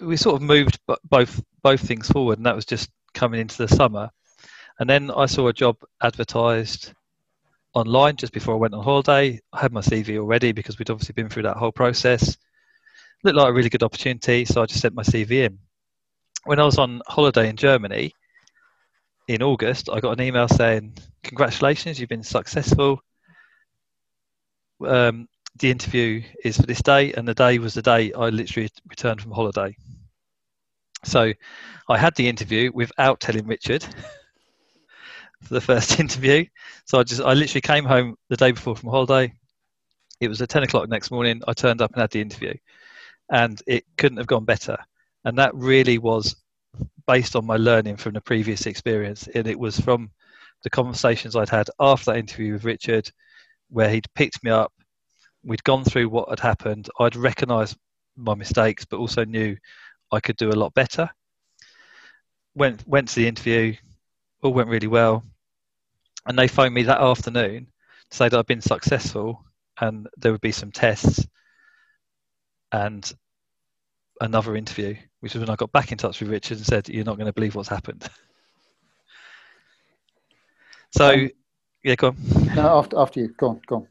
we sort of moved both both things forward, and that was just coming into the summer. And then I saw a job advertised online just before I went on holiday. I had my CV already because we'd obviously been through that whole process. Looked like a really good opportunity, so I just sent my CV in. When I was on holiday in Germany, in August, I got an email saying, "Congratulations, you've been successful. Um, the interview is for this day," and the day was the day I literally returned from holiday. So, I had the interview without telling Richard for the first interview. So I just, I literally came home the day before from holiday. It was at ten o'clock next morning. I turned up and had the interview, and it couldn't have gone better. And that really was based on my learning from the previous experience. And it was from the conversations I'd had after that interview with Richard, where he'd picked me up. We'd gone through what had happened. I'd recognised my mistakes, but also knew I could do a lot better. Went went to the interview, all went really well, and they phoned me that afternoon to say that I'd been successful and there would be some tests and another interview, which was when I got back in touch with Richard and said, "You're not going to believe what's happened." so, um, yeah, go on. No, after after you, go on, go on.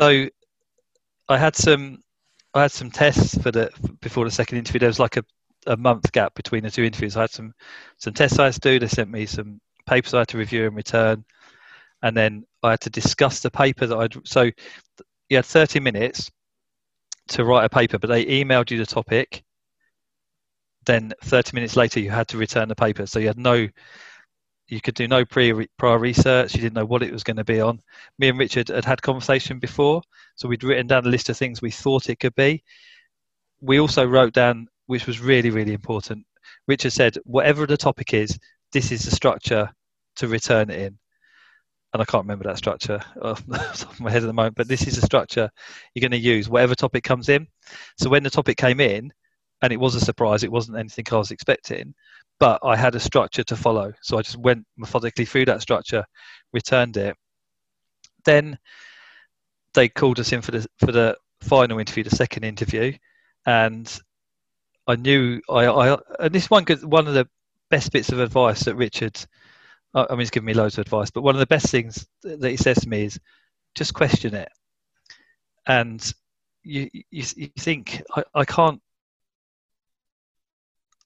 So, I had some, I had some tests for the before the second interview. There was like a, a month gap between the two interviews. I had some some tests I had to do. They sent me some papers I had to review and return. and then I had to discuss the paper that I'd. So you had 30 minutes to write a paper, but they emailed you the topic. Then 30 minutes later, you had to return the paper. So you had no, you could do no pre prior research. You didn't know what it was going to be on. Me and Richard had had conversation before, so we'd written down a list of things we thought it could be. We also wrote down, which was really really important. Richard said, whatever the topic is, this is the structure to return it in and I can't remember that structure off the top of my head at the moment, but this is a structure you're going to use whatever topic comes in. So when the topic came in, and it was a surprise, it wasn't anything I was expecting, but I had a structure to follow. So I just went methodically through that structure, returned it. Then they called us in for the for the final interview, the second interview, and I knew I, I and this one one of the best bits of advice that Richard I mean, he's given me loads of advice, but one of the best things that he says to me is just question it. And you, you, you think, I, I can't,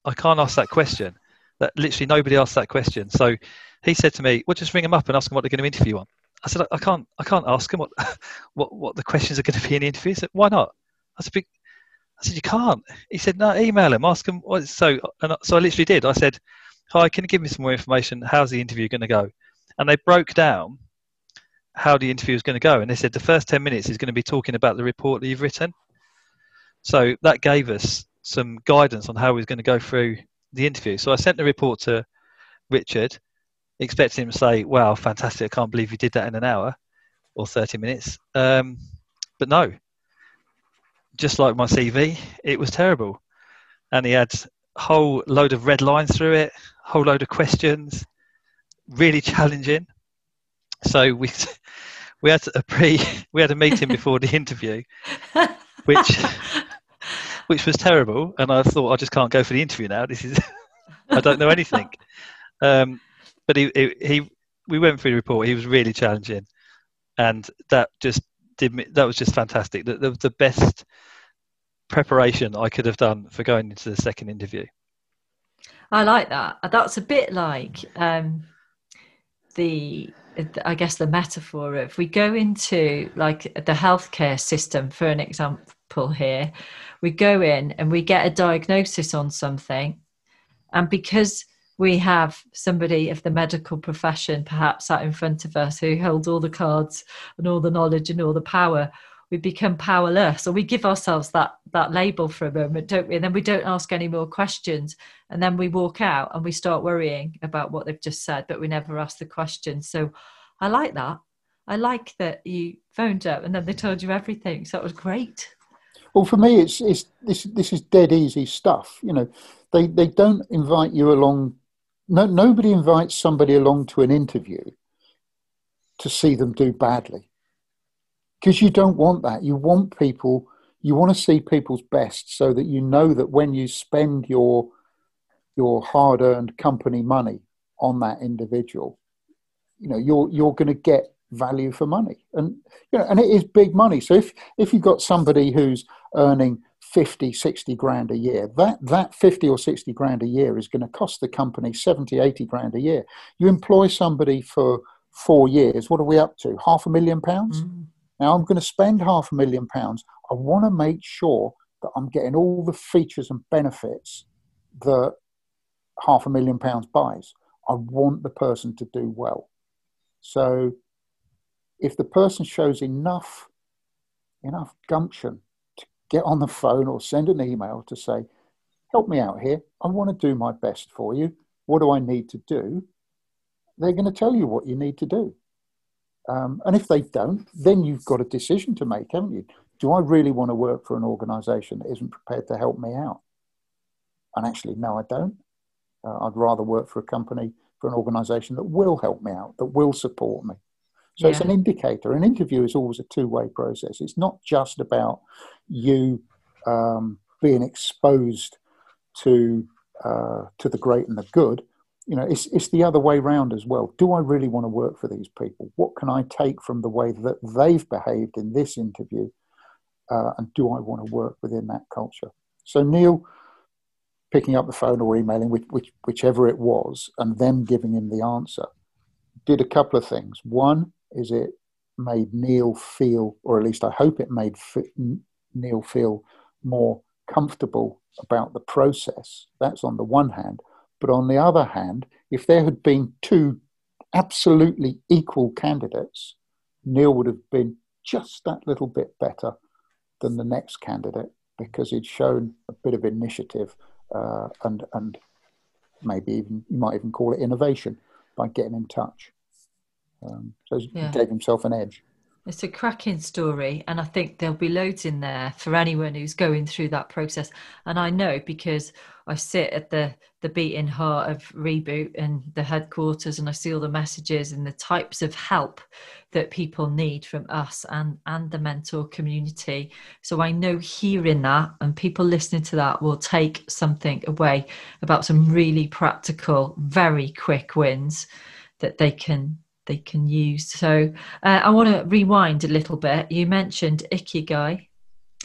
I can't ask that question. That literally nobody asked that question. So he said to me, "Well, just ring them up and ask them what they're going to interview on." I said, "I can't, I can't ask them what, what, what the questions are going to be in the interview." He said, "Why not?" I said, "I said you can't." He said, "No, email them, ask them." So, and so I literally did. I said, hi, can you give me some more information? How's the interview going to go? And they broke down how the interview is going to go. And they said the first 10 minutes is going to be talking about the report that you've written. So that gave us some guidance on how we was going to go through the interview. So I sent the report to Richard, expecting him to say, wow, fantastic, I can't believe you did that in an hour or 30 minutes. Um, but no, just like my CV, it was terrible. And he had a whole load of red lines through it, whole load of questions, really challenging. So we we had a pre we had a meeting before the interview, which which was terrible. And I thought I just can't go for the interview now. This is I don't know anything. Um, but he, he, he we went through the report. He was really challenging, and that just did me. That was just fantastic. The, the, the best preparation I could have done for going into the second interview. I like that. That's a bit like um, the, I guess, the metaphor of we go into like the healthcare system, for an example here. We go in and we get a diagnosis on something, and because we have somebody of the medical profession perhaps sat in front of us who holds all the cards and all the knowledge and all the power we become powerless. Or we give ourselves that that label for a moment don't we? And then we don't ask any more questions. And then we walk out and we start worrying about what they've just said but we never ask the question. So i like that. I like that you phoned up and then they told you everything. So that was great. Well for me it's it's this this is dead easy stuff. You know they they don't invite you along. No nobody invites somebody along to an interview to see them do badly because you don't want that. You want people, you want to see people's best so that you know that when you spend your your hard earned company money on that individual, you know, you're you're going to get value for money. And you know, and it is big money. So if if you've got somebody who's earning 50, 60 grand a year, that that 50 or 60 grand a year is going to cost the company 70, 80 grand a year. You employ somebody for four years, what are we up to? Half a million pounds? Mm. Now I'm going to spend half a million pounds. I want to make sure that I'm getting all the features and benefits that half a million pounds buys. I want the person to do well. So if the person shows enough enough gumption to get on the phone or send an email to say, help me out here. I want to do my best for you. What do I need to do? They're going to tell you what you need to do. Um, and if they don't, then you've got a decision to make, haven't you? Do I really want to work for an organization that isn't prepared to help me out? And actually, no, I don't. Uh, I'd rather work for a company, for an organization that will help me out, that will support me. So yeah. it's an indicator. An interview is always a two way process. It's not just about you um, being exposed to uh, to the great and the good you know, it's, it's the other way round as well. Do I really want to work for these people? What can I take from the way that they've behaved in this interview? Uh, and do I want to work within that culture? So, Neil picking up the phone or emailing, which, which, whichever it was, and them giving him the answer, did a couple of things. One is it made Neil feel, or at least I hope it made Neil feel more comfortable about the process. That's on the one hand. But on the other hand, if there had been two absolutely equal candidates, Neil would have been just that little bit better than the next candidate because he'd shown a bit of initiative uh, and and maybe even you might even call it innovation by getting in touch. Um, so yeah. he gave himself an edge. It's a cracking story, and I think there'll be loads in there for anyone who's going through that process. And I know because I sit at the the beating heart of reboot and the headquarters, and I see all the messages and the types of help that people need from us and and the mentor community. So I know hearing that and people listening to that will take something away about some really practical, very quick wins that they can they can use. So uh, I want to rewind a little bit. You mentioned Ikigai.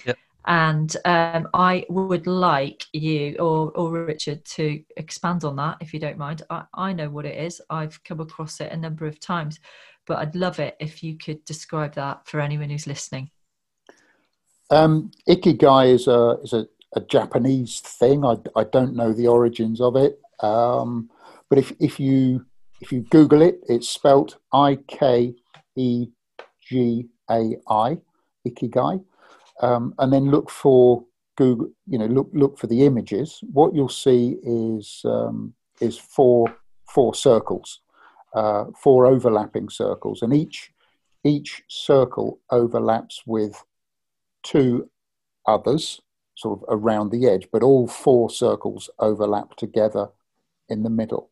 Yep. And um, I would like you or, or Richard to expand on that if you don't mind. I, I know what it is, I've come across it a number of times, but I'd love it if you could describe that for anyone who's listening. Um, Ikigai is a, is a, a Japanese thing. I, I don't know the origins of it. Um, but if, if you if you Google it, it's spelt I K E G A I, Ikigai, um, and then look for Google. You know, look look for the images. What you'll see is um, is four four circles, uh, four overlapping circles, and each each circle overlaps with two others, sort of around the edge, but all four circles overlap together in the middle.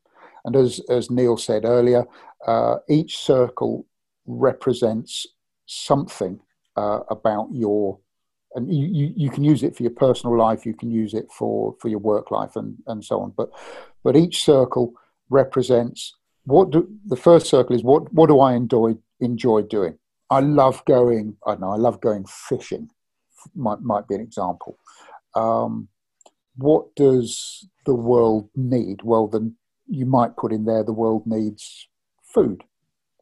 And as, as Neil said earlier, uh, each circle represents something uh, about your, and you, you, you, can use it for your personal life, you can use it for, for your work life and, and so on. But, but each circle represents what do, the first circle is what, what do I enjoy, enjoy doing? I love going, I know, I love going fishing, might, might be an example. Um, what does the world need? Well, the, you might put in there the world needs food,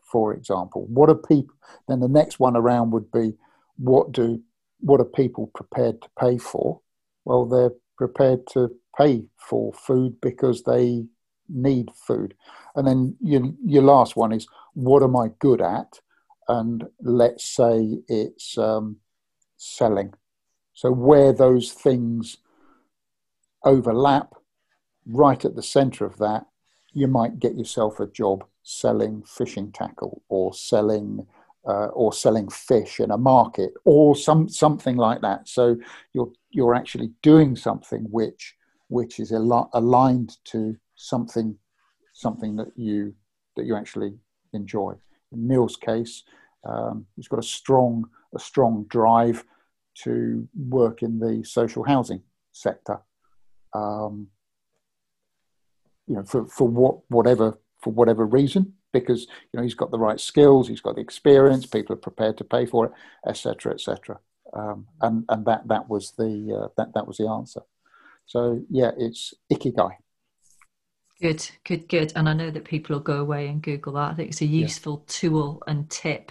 for example. What are people? Then the next one around would be what do what are people prepared to pay for? Well, they're prepared to pay for food because they need food. And then your, your last one is what am I good at? And let's say it's um, selling. So where those things overlap, right at the center of that you might get yourself a job selling fishing tackle or selling uh, or selling fish in a market or some something like that. So you're you're actually doing something which which is al- aligned to something something that you that you actually enjoy. In Neil's case, um, he's got a strong a strong drive to work in the social housing sector. Um, you know, for, for what whatever for whatever reason, because you know he's got the right skills, he's got the experience, people are prepared to pay for it, etc., etc. Um, and and that that was the uh, that that was the answer. So yeah, it's ikigai. Good, good, good. And I know that people will go away and Google that. I think it's a useful yeah. tool and tip.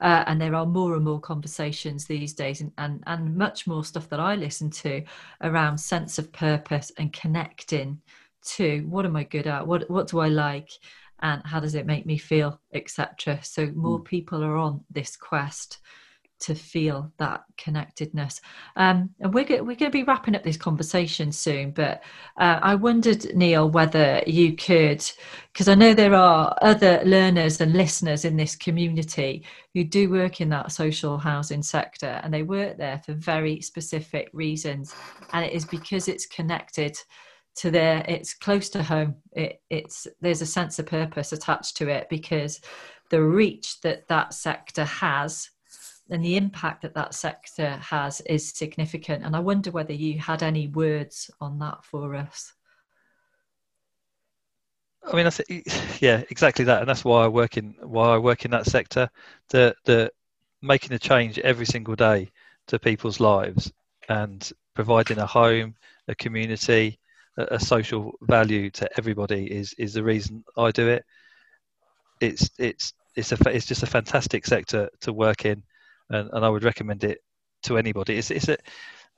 Uh, and there are more and more conversations these days and, and, and much more stuff that I listen to around sense of purpose and connecting to what am I good at? What what do I like? And how does it make me feel, etc. So more mm. people are on this quest to feel that connectedness. Um, and we're, we're going to be wrapping up this conversation soon, but uh, I wondered, Neil, whether you could, because I know there are other learners and listeners in this community who do work in that social housing sector and they work there for very specific reasons. And it is because it's connected to there it's close to home. It, it's there's a sense of purpose attached to it because the reach that that sector has and the impact that that sector has is significant. And i wonder whether you had any words on that for us. I mean, I think, yeah, exactly that, and that's why I work in why I work in that sector. The the making a change every single day to people's lives and providing a home, a community, a social value to everybody is is the reason I do it. it's it's it's a it's just a fantastic sector to work in, and, and I would recommend it to anybody. It's it's a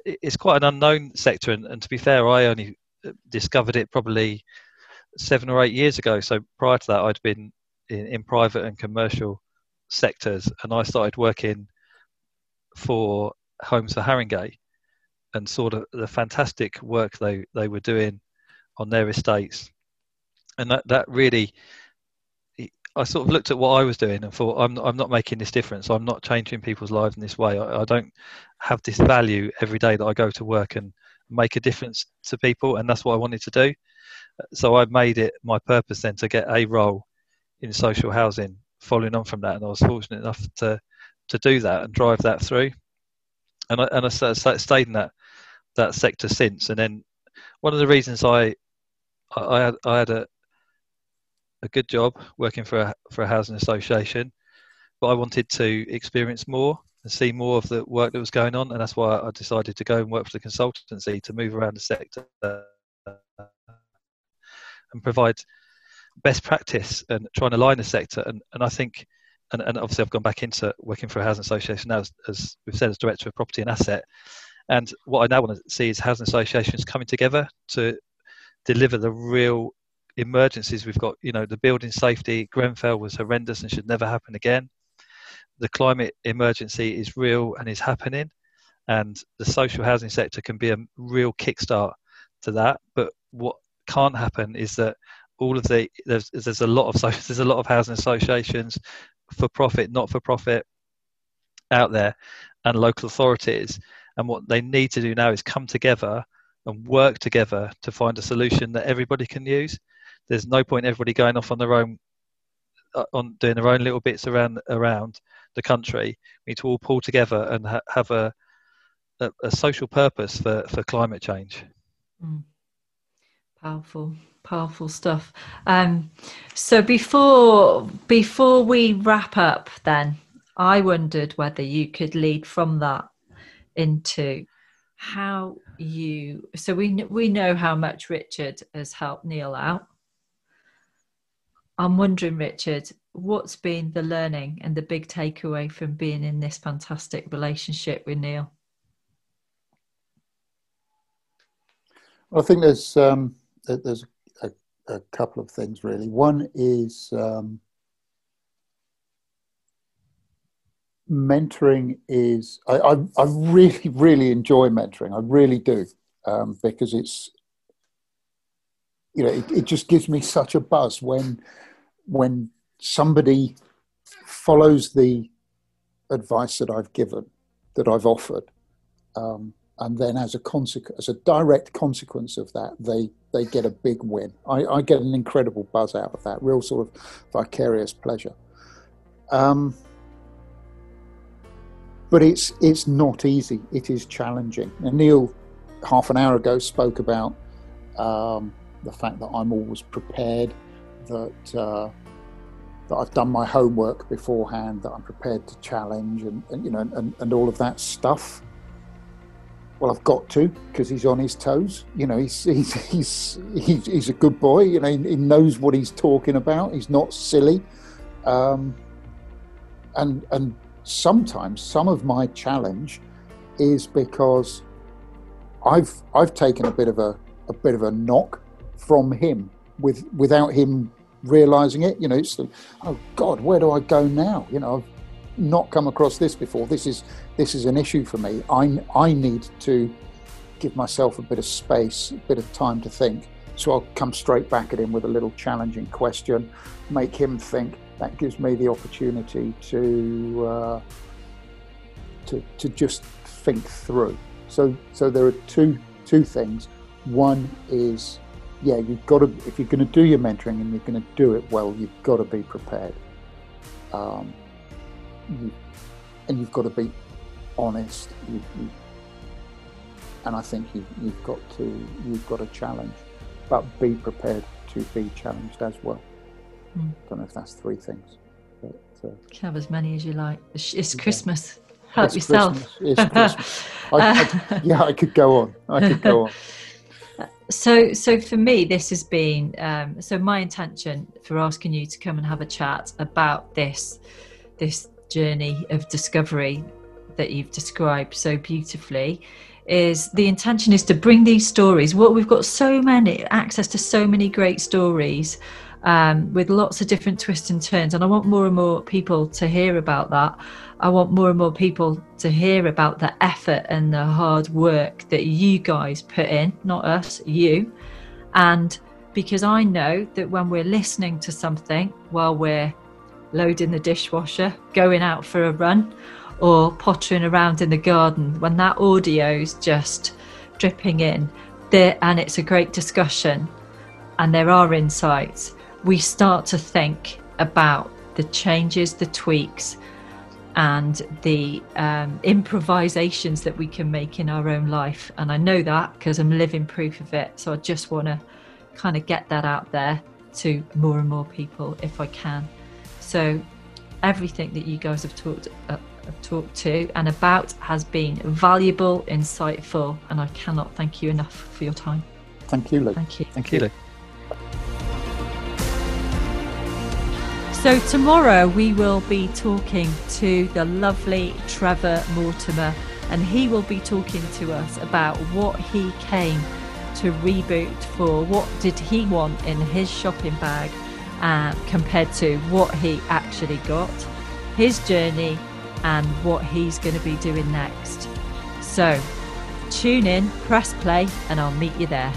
it's quite an unknown sector, and, and to be fair, I only uh, discovered it probably seven or eight years ago. So prior to that, I'd been in, in private and commercial sectors, and I started working for Homes for Haringey, and saw the, the fantastic work they they were doing on their estates, and that that really I sort of looked at what I was doing and thought, I'm I'm not making this difference. I'm not changing people's lives in this way. I, I, don't have this value every day that I go to work and make a difference to people, and that's what I wanted to do. So I made it my purpose then to get a role in social housing, following on from that, and I was fortunate enough to to do that and drive that through. And I and I stayed in that that sector since. And then one of the reasons I I had, I had a a good job working for a, for a housing association, but I wanted to experience more and see more of the work that was going on, and that's why I decided to go and work for the consultancy to move around the sector and provide best practice and try and align the sector. And, and I think, and, and obviously I've gone back into working for a housing association now, as, as we've said, as director of property and asset. And what I now want to see is housing associations coming together to deliver the real emergencies we've got. You know the building safety grenfell was horrendous and should never happen again. The climate emergency is real and is happening and the social housing sector can be a real kickstart to that. But what can't happen is that all of the there's, there's a lot of there's a lot of housing associations for profit not for profit out there and local authorities and what they need to do now is come together and work together to find a solution that everybody can use there's no point everybody going off on their own uh, on doing their own little bits around around the country. We need to all pull together and ha- have a, a, a social purpose for for climate change. Mm. Powerful, powerful stuff. Um, so before before we wrap up, then I wondered whether you could lead from that into how you. So we we know how much Richard has helped Neil out I'm wondering, Richard, what's been the learning and the big takeaway from being in this fantastic relationship with Neil? Well, I think there's um, there's a, a, couple of things really. One is um, mentoring is I, I, I, really really enjoy mentoring. I really do um, because it's you know, it, it just gives me such a buzz when when somebody follows the advice that I've given, that I've offered, um, and then as a consequence, as a direct consequence of that, they they get a big win. I, I, get an incredible buzz out of that, real sort of vicarious pleasure. Um, but it's it's not easy. It is challenging. And Neil, half an hour ago, spoke about um, the fact that I'm always prepared, that uh, that I've done my homework beforehand, that I'm prepared to challenge, and, and you know, and, and all of that stuff. Well, I've got to because he's on his toes. You know, he's he's he's he's, he's a good boy. You know, he, he, knows what he's talking about. He's not silly, um, and and sometimes some of my challenge is because I've I've taken a bit of a a bit of a knock from him with without him realizing it. You know, it's oh God, where do I go now? You know, I've not come across this before. This is this is an issue for me. I I need to give myself a bit of space, a bit of time to think. So I'll come straight back at him with a little challenging question, make him think. That gives me the opportunity to uh, to to just think through. So so there are two two things. One is yeah, you've got to, if you're going to do your mentoring and you're going to do it well, you've got to be prepared. Um, you, and you've got to be honest. You, you, and I think you, you've got to, you've got to challenge, but be prepared to be challenged as well. Mm. I don't know if that's three things. But, uh, you can have as many as you like. It's Christmas. Help it's yourself. Christmas. It's Christmas. I, I, yeah, I could go on. I could go on. So, so for me, this has been um, so my intention for asking you to come and have a chat about this this journey of discovery that you've described so beautifully is the intention is to bring these stories what we've got so many access to so many great stories um, with lots of different twists and turns and i want more and more people to hear about that. I want more and more people to hear about the effort and the hard work that you guys put in not us you. And because i know that when we're listening to something while we're loading the dishwasher going out for a run or pottering around in the garden when that audio's just dripping in there and it's a great discussion and there are insights we start to think about the changes the tweaks and the um, improvisations that we can make in our own life and i know that because i'm living proof of it so i just want to kind of get that out there to more and more people if i can so everything that you guys have talked uh, have talked to and about has been valuable, insightful, and I cannot thank you enough for your time. Thank you, Lou. Thank you. Thank you, Lou. So, tomorrow we will be talking to the lovely Trevor Mortimer, and he will be talking to us about what he came to reboot for. What did he want in his shopping bag uh, compared to what he actually got? His journey and what he's going to be doing next. So, tune in, press play, and I'll meet you there.